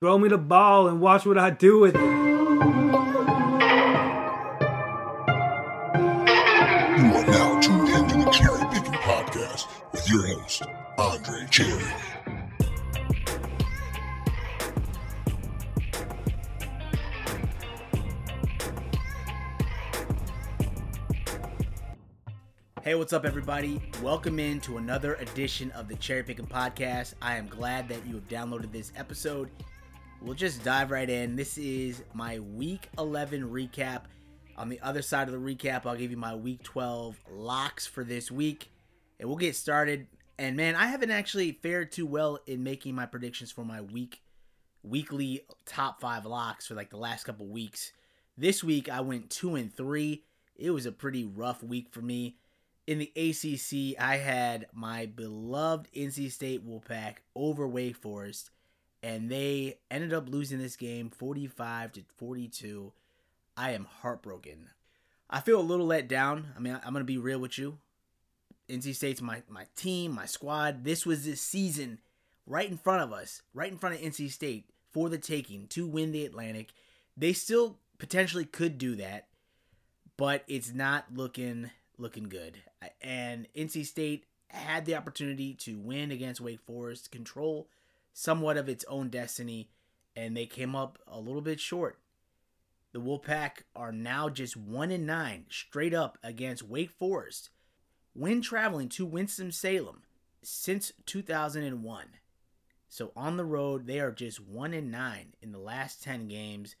Throw me the ball and watch what I do with it. You are now tuned into the Cherry Picking Podcast with your host, Andre Cherry. Hey, what's up, everybody? Welcome in to another edition of the Cherry Picking Podcast. I am glad that you have downloaded this episode. We'll just dive right in. This is my Week 11 recap. On the other side of the recap, I'll give you my Week 12 locks for this week, and we'll get started. And man, I haven't actually fared too well in making my predictions for my week weekly top five locks for like the last couple weeks. This week I went two and three. It was a pretty rough week for me in the ACC, I had my beloved NC State Wolfpack over Wake Forest, and they ended up losing this game 45 to 42. I am heartbroken. I feel a little let down. I mean, I'm going to be real with you. NC State's my, my team, my squad. This was this season right in front of us, right in front of NC State for the taking to win the Atlantic. They still potentially could do that, but it's not looking looking good. And NC State had the opportunity to win against Wake Forest, control somewhat of its own destiny, and they came up a little bit short. The Wolfpack are now just 1 and 9 straight up against Wake Forest when traveling to Winston-Salem since 2001. So on the road, they are just 1 and 9 in the last 10 games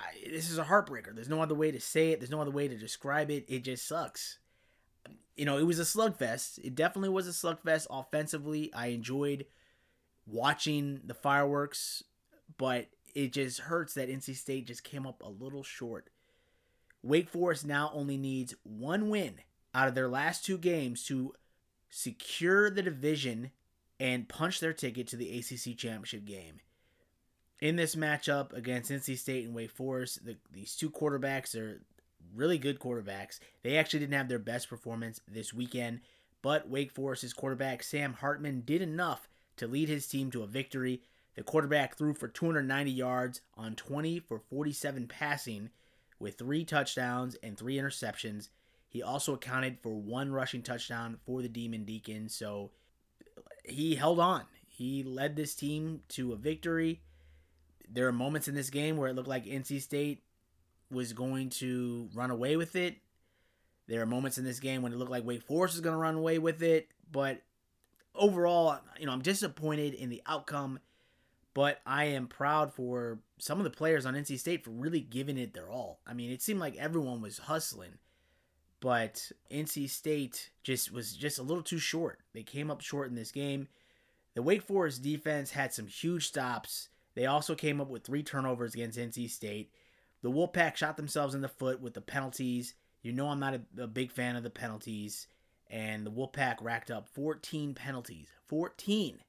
I, this is a heartbreaker. There's no other way to say it. There's no other way to describe it. It just sucks. You know, it was a slugfest. It definitely was a slugfest offensively. I enjoyed watching the fireworks, but it just hurts that NC State just came up a little short. Wake Forest now only needs one win out of their last two games to secure the division and punch their ticket to the ACC championship game in this matchup against NC State and Wake Forest, the, these two quarterbacks are really good quarterbacks. They actually didn't have their best performance this weekend, but Wake Forest's quarterback Sam Hartman did enough to lead his team to a victory. The quarterback threw for 290 yards on 20 for 47 passing with three touchdowns and three interceptions. He also accounted for one rushing touchdown for the Demon Deacon, so he held on. He led this team to a victory there are moments in this game where it looked like NC State was going to run away with it. There are moments in this game when it looked like Wake Forest was going to run away with it, but overall, you know, I'm disappointed in the outcome, but I am proud for some of the players on NC State for really giving it their all. I mean, it seemed like everyone was hustling, but NC State just was just a little too short. They came up short in this game. The Wake Forest defense had some huge stops they also came up with three turnovers against NC State. The Wolfpack shot themselves in the foot with the penalties. You know I'm not a, a big fan of the penalties. And the Wolfpack racked up 14 penalties. 14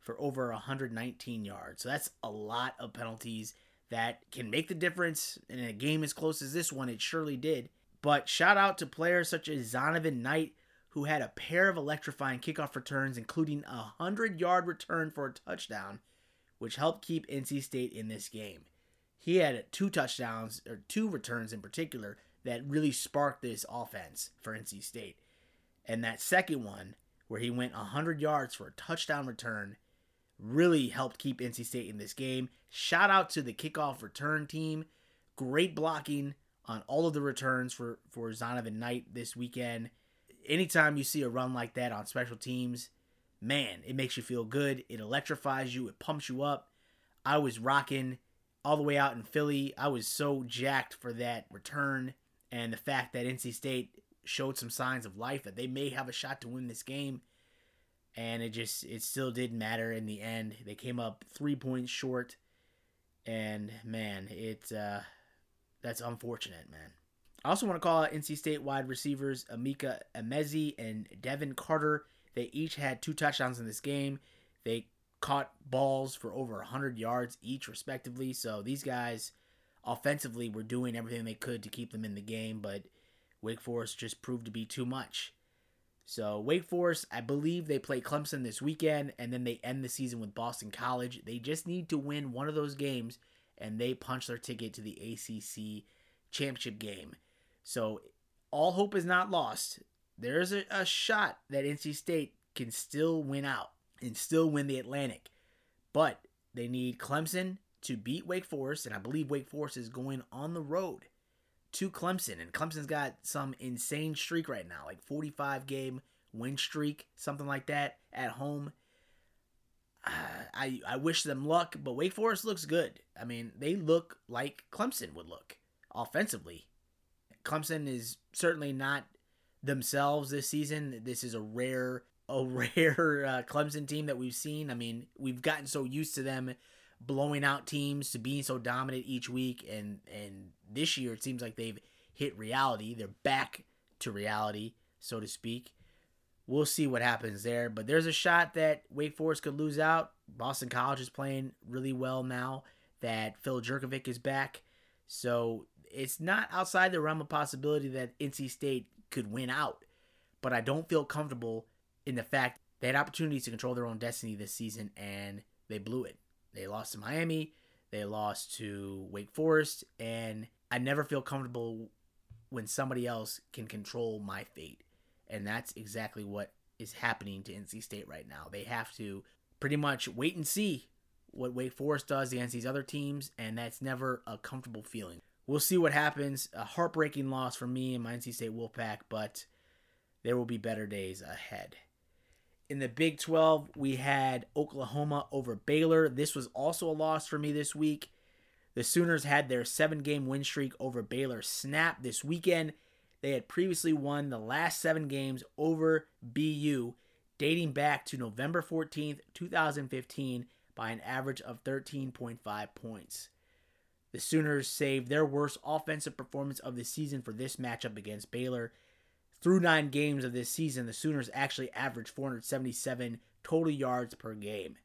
for over 119 yards. So that's a lot of penalties that can make the difference in a game as close as this one. It surely did. But shout out to players such as Zonovan Knight, who had a pair of electrifying kickoff returns, including a 100 yard return for a touchdown which helped keep NC State in this game. He had two touchdowns, or two returns in particular, that really sparked this offense for NC State. And that second one, where he went 100 yards for a touchdown return, really helped keep NC State in this game. Shout out to the kickoff return team. Great blocking on all of the returns for, for Zonovan Knight this weekend. Anytime you see a run like that on special teams, man, it makes you feel good. It electrifies you. It pumps you up. I was rocking all the way out in Philly. I was so jacked for that return and the fact that NC State showed some signs of life that they may have a shot to win this game. And it just it still didn't matter in the end. They came up three points short. And man, it uh that's unfortunate, man. I also want to call out NC State wide receivers Emeka Emezie and Devin Carter. They each had two touchdowns in this game. They caught balls for over 100 yards each, respectively. So these guys, offensively, were doing everything they could to keep them in the game, but Wake Forest just proved to be too much. So Wake Forest, I believe they play Clemson this weekend, and then they end the season with Boston College. They just need to win one of those games, and they punch their ticket to the ACC championship game. So all hope is not lost. There's a, a shot that NC State can still win out and still win the Atlantic, but they need Clemson to beat Wake Forest, and I believe Wake Forest is going on the road to Clemson, and Clemson's got some insane streak right now, like 45 game win streak, something like that at home. Uh, I I wish them luck, but Wake Forest looks good. I mean, they look like Clemson would look offensively. Clemson is certainly not themselves this season. This is a rare a rare uh, Clemson team that we've seen. I mean, we've gotten so used to them blowing out teams to being so dominant each week. And and this year it seems like they've hit reality. They're back to reality so to speak. We'll see what happens there. But there's a shot that wake forest could lose out. Boston college is playing really well now that phil Jurkovec is back. So it's not outside the realm of possibility that nc state could win out. But i don't feel comfortable in the fact they had opportunities to control their own destiny this season and they blew it they lost to Miami, they lost to Wake Forest, and I never feel comfortable when somebody else can control my fate. And that's exactly what is happening to NC State right now. They have to pretty much wait and see what Wake Forest does against these other teams, and that's never a comfortable feeling. We'll see what happens. A heartbreaking loss for me and my NC State Wolfpack, but there will be better days ahead. In the Big 12, we had Oklahoma over Baylor. This was also a loss for me this week. The Sooners had their seven game win streak over Baylor snap this weekend. They had previously won the last seven games over BU, dating back to November 14th, 2015, by an average of 13.5 points. The Sooners saved their worst offensive performance of the season for this matchup against Baylor through nine games of this season, the Sooners actually averaged 477 total yards per game.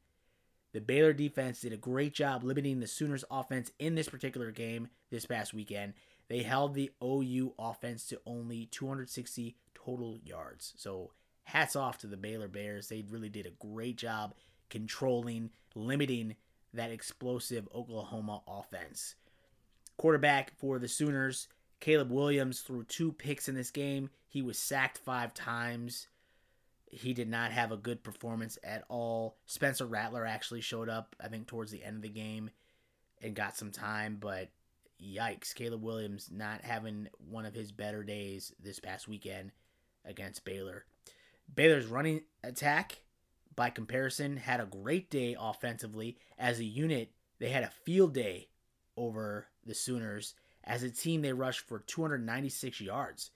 The Baylor defense did a great job limiting the Sooners offense in this particular game this past weekend. They held the OU offense to only 260 total yards. So hats off to the Baylor Bears. They really did a great job controlling, limiting that explosive Oklahoma offense. Quarterback for the Sooners, Caleb Williams threw two picks in this game. He was sacked five times. He did not have a good performance at all. Spencer Rattler actually showed up, I think, towards the end of the game and got some time, but yikes. Caleb Williams not having one of his better days this past weekend against Baylor. Baylor's running attack, by comparison, had a great day offensively. As a unit, they had a field day over the Sooners as a team, they rushed for 296 yards.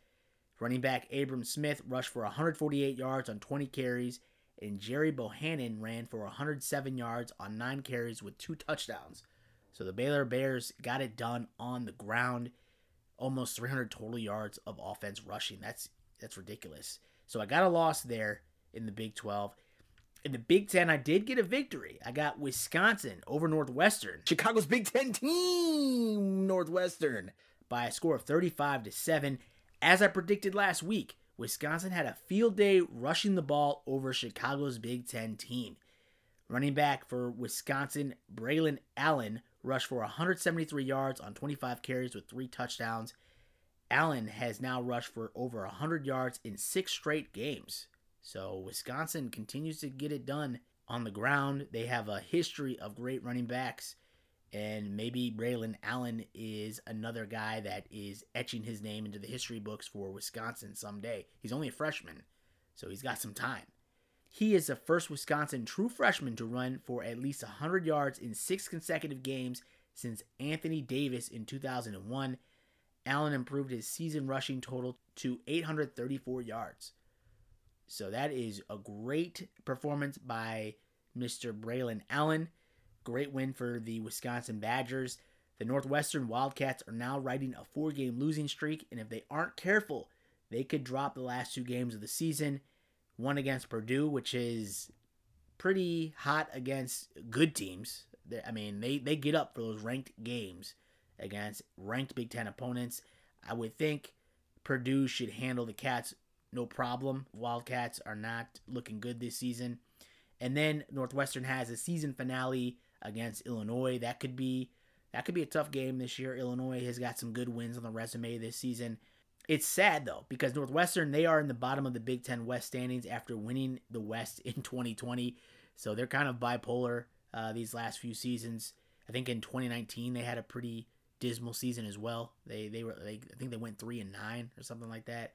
Running back Abram Smith rushed for 148 yards on 20 carries, and Gerry Bohanon ran for 107 yards on 9 carries with two touchdowns. So the Baylor Bears got it done on the ground. Almost 300 total yards of offense rushing. That's that's ridiculous. So I got a loss there in the Big 12. In the Big Ten, I did get a victory. I got Wisconsin over Northwestern. Chicago's Big Ten team, Northwestern, by a score of 35 to 7. As I predicted last week, Wisconsin had a field day rushing the ball over Chicago's Big Ten team. Running back for Wisconsin, Braylon Allen, rushed for 173 yards on 25 carries with three touchdowns. Allen has now rushed for over 100 yards in six straight games. So Wisconsin continues to get it done on the ground. They have a history of great running backs. And maybe Braylon Allen is another guy that is etching his name into the history books for Wisconsin someday. He's only a freshman, so he's got some time. He is the first Wisconsin true freshman to run for at least 100 yards in six consecutive games since Anthony Davis in 2001. Allen improved his season rushing total to 834 yards. So that is a great performance by Mr. Braylon Allen. Great win for the Wisconsin Badgers. The Northwestern Wildcats are now riding a four game losing streak, and if they aren't careful, they could drop the last two games of the season. One against Purdue, which is pretty hot against good teams. I mean, they, they get up for those ranked games against ranked Big Ten opponents. I would think Purdue should handle the Cats no problem. Wildcats are not looking good this season. And then Northwestern has a season finale against Illinois. That could be that could be a tough game this year. Illinois has got some good wins on the resume this season. It's sad though because Northwestern they are in the bottom of the Big 10 West standings after winning the West in 2020. So they're kind of bipolar uh, these last few seasons. I think in 2019 they had a pretty dismal season as well. They they were they, I think they went 3 and 9 or something like that.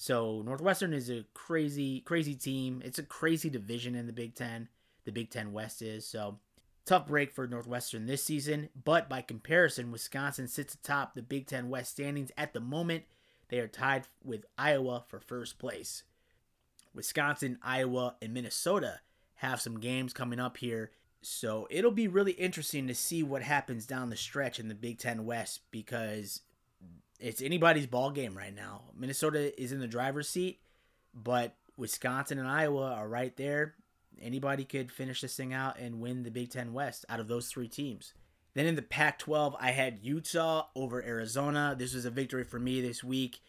So Northwestern is a crazy crazy team. It's a crazy division in the Big 10. The Big 10 West is. So tough break for Northwestern this season, but by comparison, Wisconsin sits atop the Big 10 West standings at the moment. They are tied with Iowa for first place. Wisconsin, Iowa, and Minnesota have some games coming up here. So it'll be really interesting to see what happens down the stretch in the Big Ten West because it's anybody's ball game right now. Minnesota is in the driver's seat, but Wisconsin and Iowa are right there. Anybody could finish this thing out and win the Big Ten West out of those three teams. Then in the Pac 12, I had Utah over Arizona. This was a victory for me this week.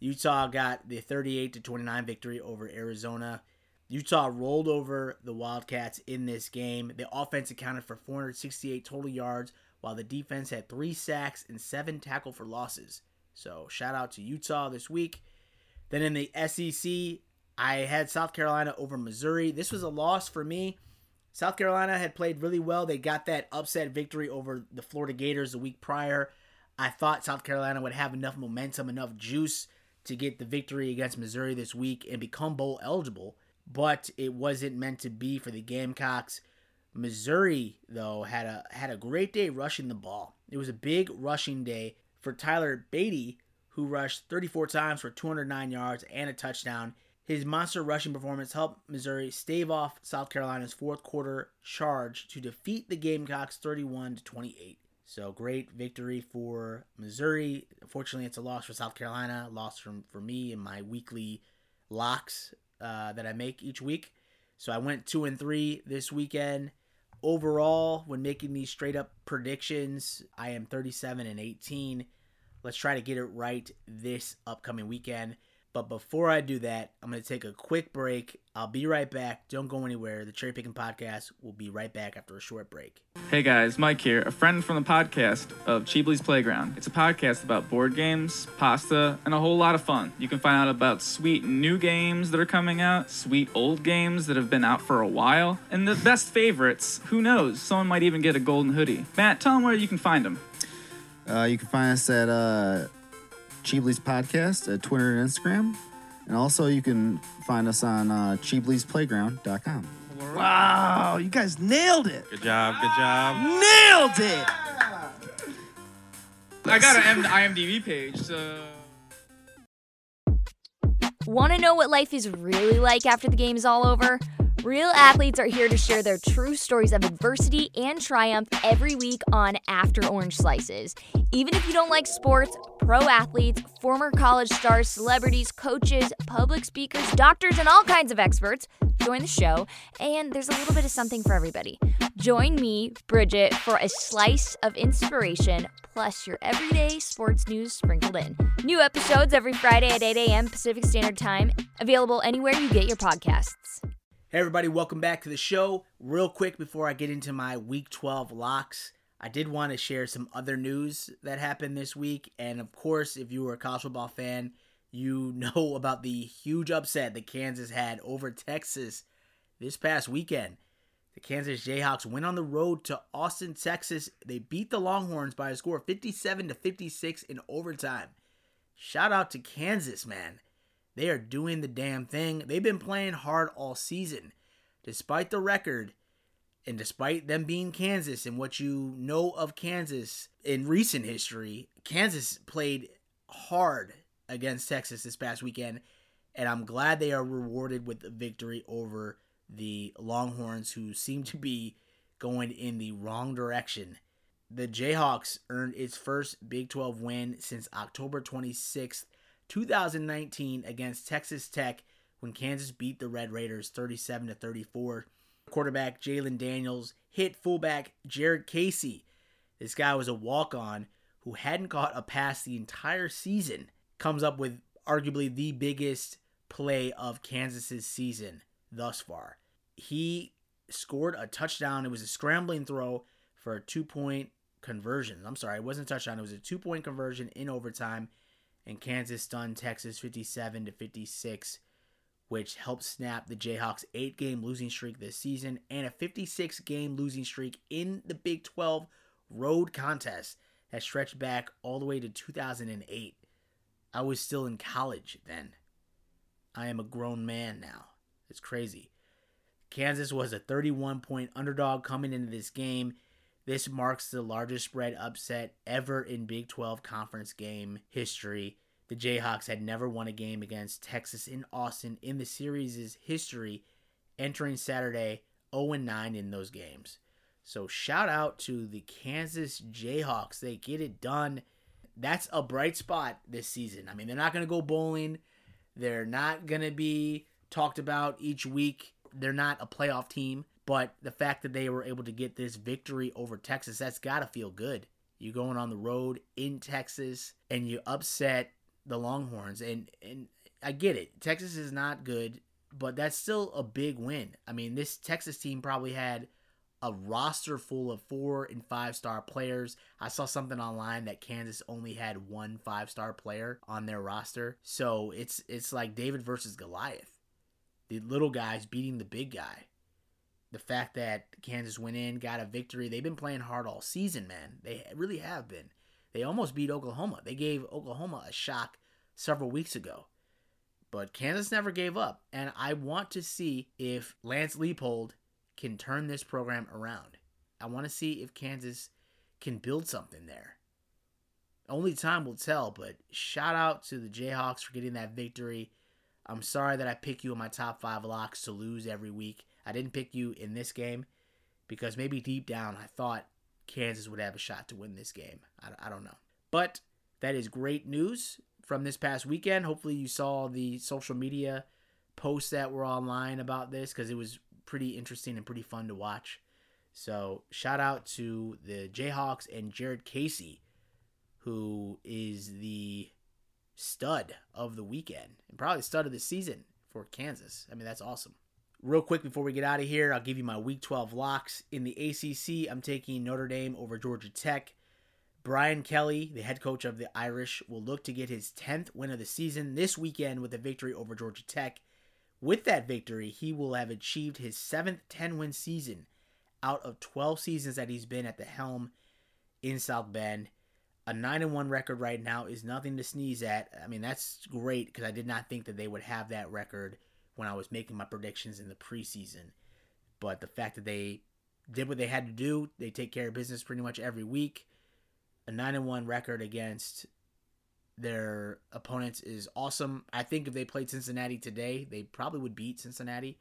Utah got the 38 to 29 victory over Arizona. Utah rolled over the Wildcats in this game. The offense accounted for 468 total yards, while the defense had three sacks and seven tackle for losses. So shout out to Utah this week. Then in the SEC, I had South Carolina over Missouri. This was a loss for me. South Carolina had played really well. They got that upset victory over the Florida Gators the week prior. I thought South Carolina would have enough momentum, enough juice to get the victory against Missouri this week and become bowl eligible, but it wasn't meant to be for the Gamecocks. Missouri though had a had a great day rushing the ball. It was a big rushing day for Tyler Badie, who rushed 34 times for 209 yards and a touchdown. His monster rushing performance helped Missouri stave off South Carolina's fourth quarter charge to defeat the Gamecocks 31 to 28. So great victory for Missouri. Unfortunately, it's a loss for South Carolina. Loss from for me and my weekly locks uh, that I make each week. So I went two and three this weekend. Overall, when making these straight up predictions, I am 37 and 18. Let's try to get it right this upcoming weekend. But before I do that, I'm going to take a quick break. I'll be right back. Don't go anywhere. The Cherry Picking Podcast will be right back after a short break. Hey guys, Mike here, a friend from the podcast of Cheebly's Playground. It's a podcast about board games, pasta, and a whole lot of fun. You can find out about sweet new games that are coming out, sweet old games that have been out for a while, and the best favorites. Who knows? Someone might even get a golden hoodie. Matt, tell them where you can find them. Uh, you can find us at uh, Cheebly's Podcast at Twitter and Instagram. And also, you can find us on uh, Cheebly'sPlayground.com. Wow, you guys nailed it. Good job, good job. Nailed it. I got an IMDb page, so. Want to know what life is really like after the game is all over? Real athletes are here to share their true stories of adversity and triumph every week on After Orange Slices. Even if you don't like sports, pro athletes, former college stars, celebrities, coaches, public speakers, doctors, and all kinds of experts join the show, and there's a little bit of something for everybody. Join me, Bridget, for a slice of inspiration plus your everyday sports news sprinkled in. New episodes every Friday at 8 a.m. Pacific Standard Time, available anywhere you get your podcasts. Everybody, welcome back to the show. Real quick before I get into my week 12 locks, I did want to share some other news that happened this week. And of course, if you were a college football fan, you know about the huge upset that Kansas had over Texas this past weekend. The Kansas Jayhawks went on the road to Austin, Texas. They beat the Longhorns by a score of 57 to 56 in overtime. Shout out to Kansas, man. They are doing the damn thing. They've been playing hard all season. Despite the record, and despite them being Kansas and what you know of Kansas in recent history, Kansas played hard against Texas this past weekend. And I'm glad they are rewarded with a victory over the Longhorns, who seem to be going in the wrong direction. The Jayhawks earned its first Big 12 win since October 26th, 2019 against Texas Tech when Kansas beat the Red Raiders 37 to 34. Quarterback Jalon Daniels hit fullback Jared Casey. This guy was a walk-on who hadn't caught a pass the entire season. Comes up with arguably the biggest play of Kansas's season thus far. He scored a touchdown. It was a scrambling throw for a two point conversion. I'm sorry, it wasn't a touchdown. It was a two point conversion in overtime, and Kansas stunned Texas 57 to 56, which helped snap the Jayhawks' eight game losing streak this season and a 56 game losing streak in the Big 12 road contest that stretched back all the way to 2008. I was still in college then. I am a grown man now. It's crazy. Kansas was a 31 point underdog coming into this game. This marks the largest spread upset ever in Big 12 conference game history. The Jayhawks had never won a game against Texas in Austin in the series' history, entering Saturday 0 9 in those games. So shout out to the Kansas Jayhawks. They get it done. That's a bright spot this season. I mean, they're not going to go bowling. They're not going to be talked about each week. They're not a playoff team, but the fact that they were able to get this victory over Texas, that's got to feel good. You're going on the road in Texas and you upset the Longhorns and and I get it. Texas is not good, but that's still a big win. I mean, this Texas team probably had a roster full of four and five star players. I saw something online that Kansas only had one five star player on their roster. So it's it's like David versus Goliath. The little guys beating the big guy. The fact that Kansas went in, got a victory. They've been playing hard all season, man. They really have been. They almost beat Oklahoma. They gave Oklahoma a shock several weeks ago. But Kansas never gave up. And I want to see if Lance Leipold can turn this program around. I want to see if Kansas can build something there. Only time will tell, but shout out to the Jayhawks for getting that victory. I'm sorry that I pick you in my top five locks to lose every week. I didn't pick you in this game because maybe deep down I thought Kansas would have a shot to win this game. I, I don't know. But that is great news from this past weekend. Hopefully, you saw the social media posts that were online about this because it was pretty interesting and pretty fun to watch. So, shout out to the Jayhawks and Jared Casey, who is the stud of the weekend and probably stud of the season for Kansas. I mean, that's awesome. Real quick before we get out of here, I'll give you my week 12 locks. In the ACC, I'm taking Notre Dame over Georgia Tech. Brian Kelly, the head coach of the Irish, will look to get his 10th win of the season this weekend with a victory over Georgia Tech. With that victory, he will have achieved his seventh 10 win season out of 12 seasons that he's been at the helm in South Bend. A 9 and 1 record right now is nothing to sneeze at. I mean, that's great because I did not think that they would have that record when I was making my predictions in the preseason. But the fact that they did what they had to do, they take care of business pretty much every week. A 9 and 1 record against their opponents is awesome. I think if they played Cincinnati today, they probably would beat Cincinnati.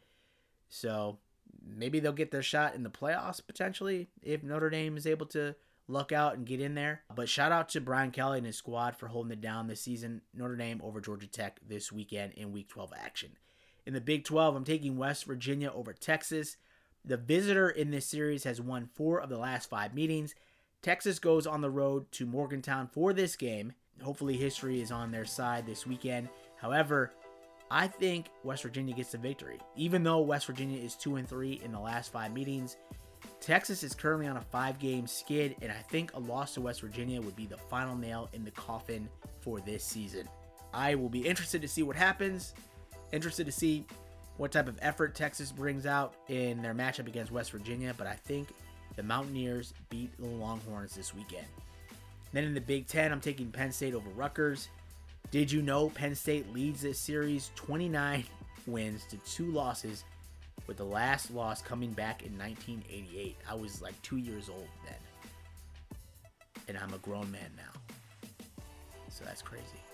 So maybe they'll get their shot in the playoffs potentially if Notre Dame is able to luck out and get in there. But shout out to Brian Kelly and his squad for holding it down this season. Notre Dame over Georgia Tech this weekend in Week 12 action. In the Big 12, I'm taking West Virginia over Texas. The visitor in this series has won four of the last five meetings. Texas goes on the road to Morgantown for this game. Hopefully, history is on their side this weekend. However, I think West Virginia gets the victory. Even though West Virginia is 2 and 3 in the last 5 meetings, Texas is currently on a 5-game skid and I think a loss to West Virginia would be the final nail in the coffin for this season. I will be interested to see what happens. Interested to see what type of effort Texas brings out in their matchup against West Virginia, but I think the Mountaineers beat the Longhorns this weekend. Then in the Big Ten, I'm taking Penn State over Rutgers. Did you know Penn State leads this series 29 wins to two losses, with the last loss coming back in 1988? I was like two years old then. And I'm a grown man now. So that's crazy.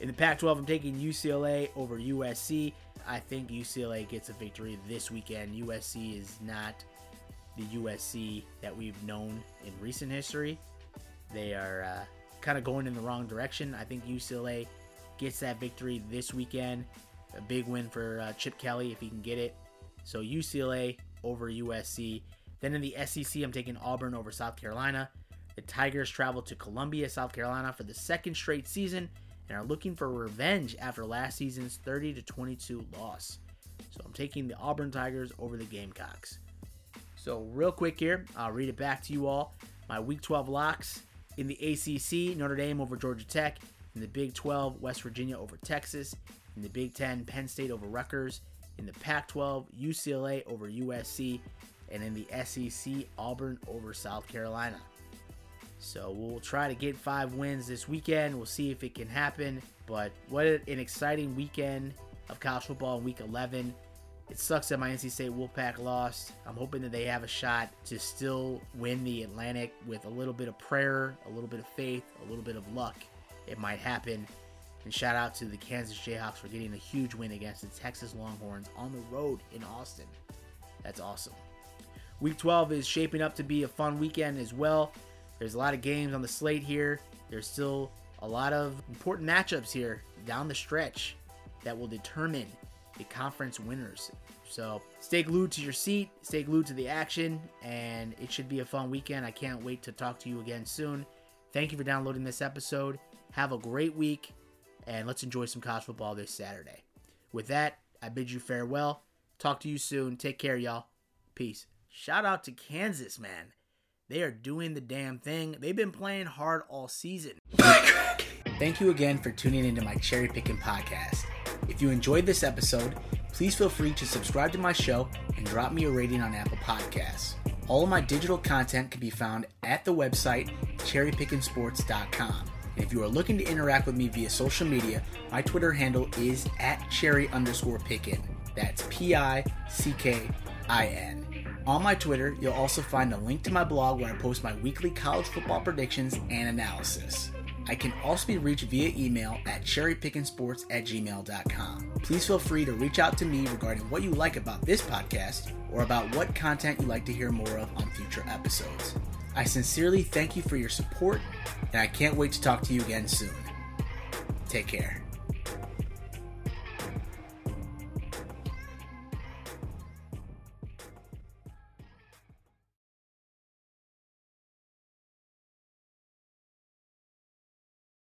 In the Pac 12, I'm taking UCLA over USC. I think UCLA gets a victory this weekend. USC is not the USC that we've known in recent history. They are uh, kind of going in the wrong direction. I think UCLA gets that victory this weekend. A big win for uh, Chip Kelly if he can get it. So UCLA over USC. Then in the SEC, I'm taking Auburn over South Carolina. The Tigers travel to Columbia, South Carolina for the second straight season and are looking for revenge after last season's 30 to 22 loss. So I'm taking the Auburn Tigers over the Gamecocks. So real quick here, I'll read it back to you all. My Week 12 locks in the ACC: Notre Dame over Georgia Tech. In the Big 12, West Virginia over Texas. In the Big 10, Penn State over Rutgers. In the Pac 12, UCLA over USC. And in the SEC, Auburn over South Carolina. So we'll try to get five wins this weekend. We'll see if it can happen. But what an exciting weekend of college football in week 11. It sucks that my NC State Wolfpack lost. I'm hoping that they have a shot to still win the Atlantic with a little bit of prayer, a little bit of faith, a little bit of luck. It might happen. And shout out to the Kansas Jayhawks for getting a huge win against the Texas Longhorns on the road in Austin. That's awesome. Week 12 is shaping up to be a fun weekend as well. There's a lot of games on the slate here. There's still a lot of important matchups here down the stretch that will determine the conference winners. So stay glued to your seat, stay glued to the action, and it should be a fun weekend. I can't wait to talk to you again soon. Thank you for downloading this episode. Have a great week, and let's enjoy some college football this Saturday. With that, I bid you farewell. Talk to you soon. Take care, y'all. Peace. Shout out to Kansas, man. They are doing the damn thing. They've been playing hard all season. Thank you again for tuning into my Cherry Picking podcast. If you enjoyed this episode, please feel free to subscribe to my show and drop me a rating on Apple Podcasts. All of my digital content can be found at the website cherrypickinsports.com. And if you are looking to interact with me via social media, my Twitter handle is at cherry underscore pickin. That's P I C K I N. On my Twitter, you'll also find a link to my blog where I post my weekly college football predictions and analysis. I can also be reached via email at cherrypickinsports at gmail.com. Please feel free to reach out to me regarding what you like about this podcast or about what content you'd like to hear more of on future episodes. I sincerely thank you for your support, and I can't wait to talk to you again soon. Take care.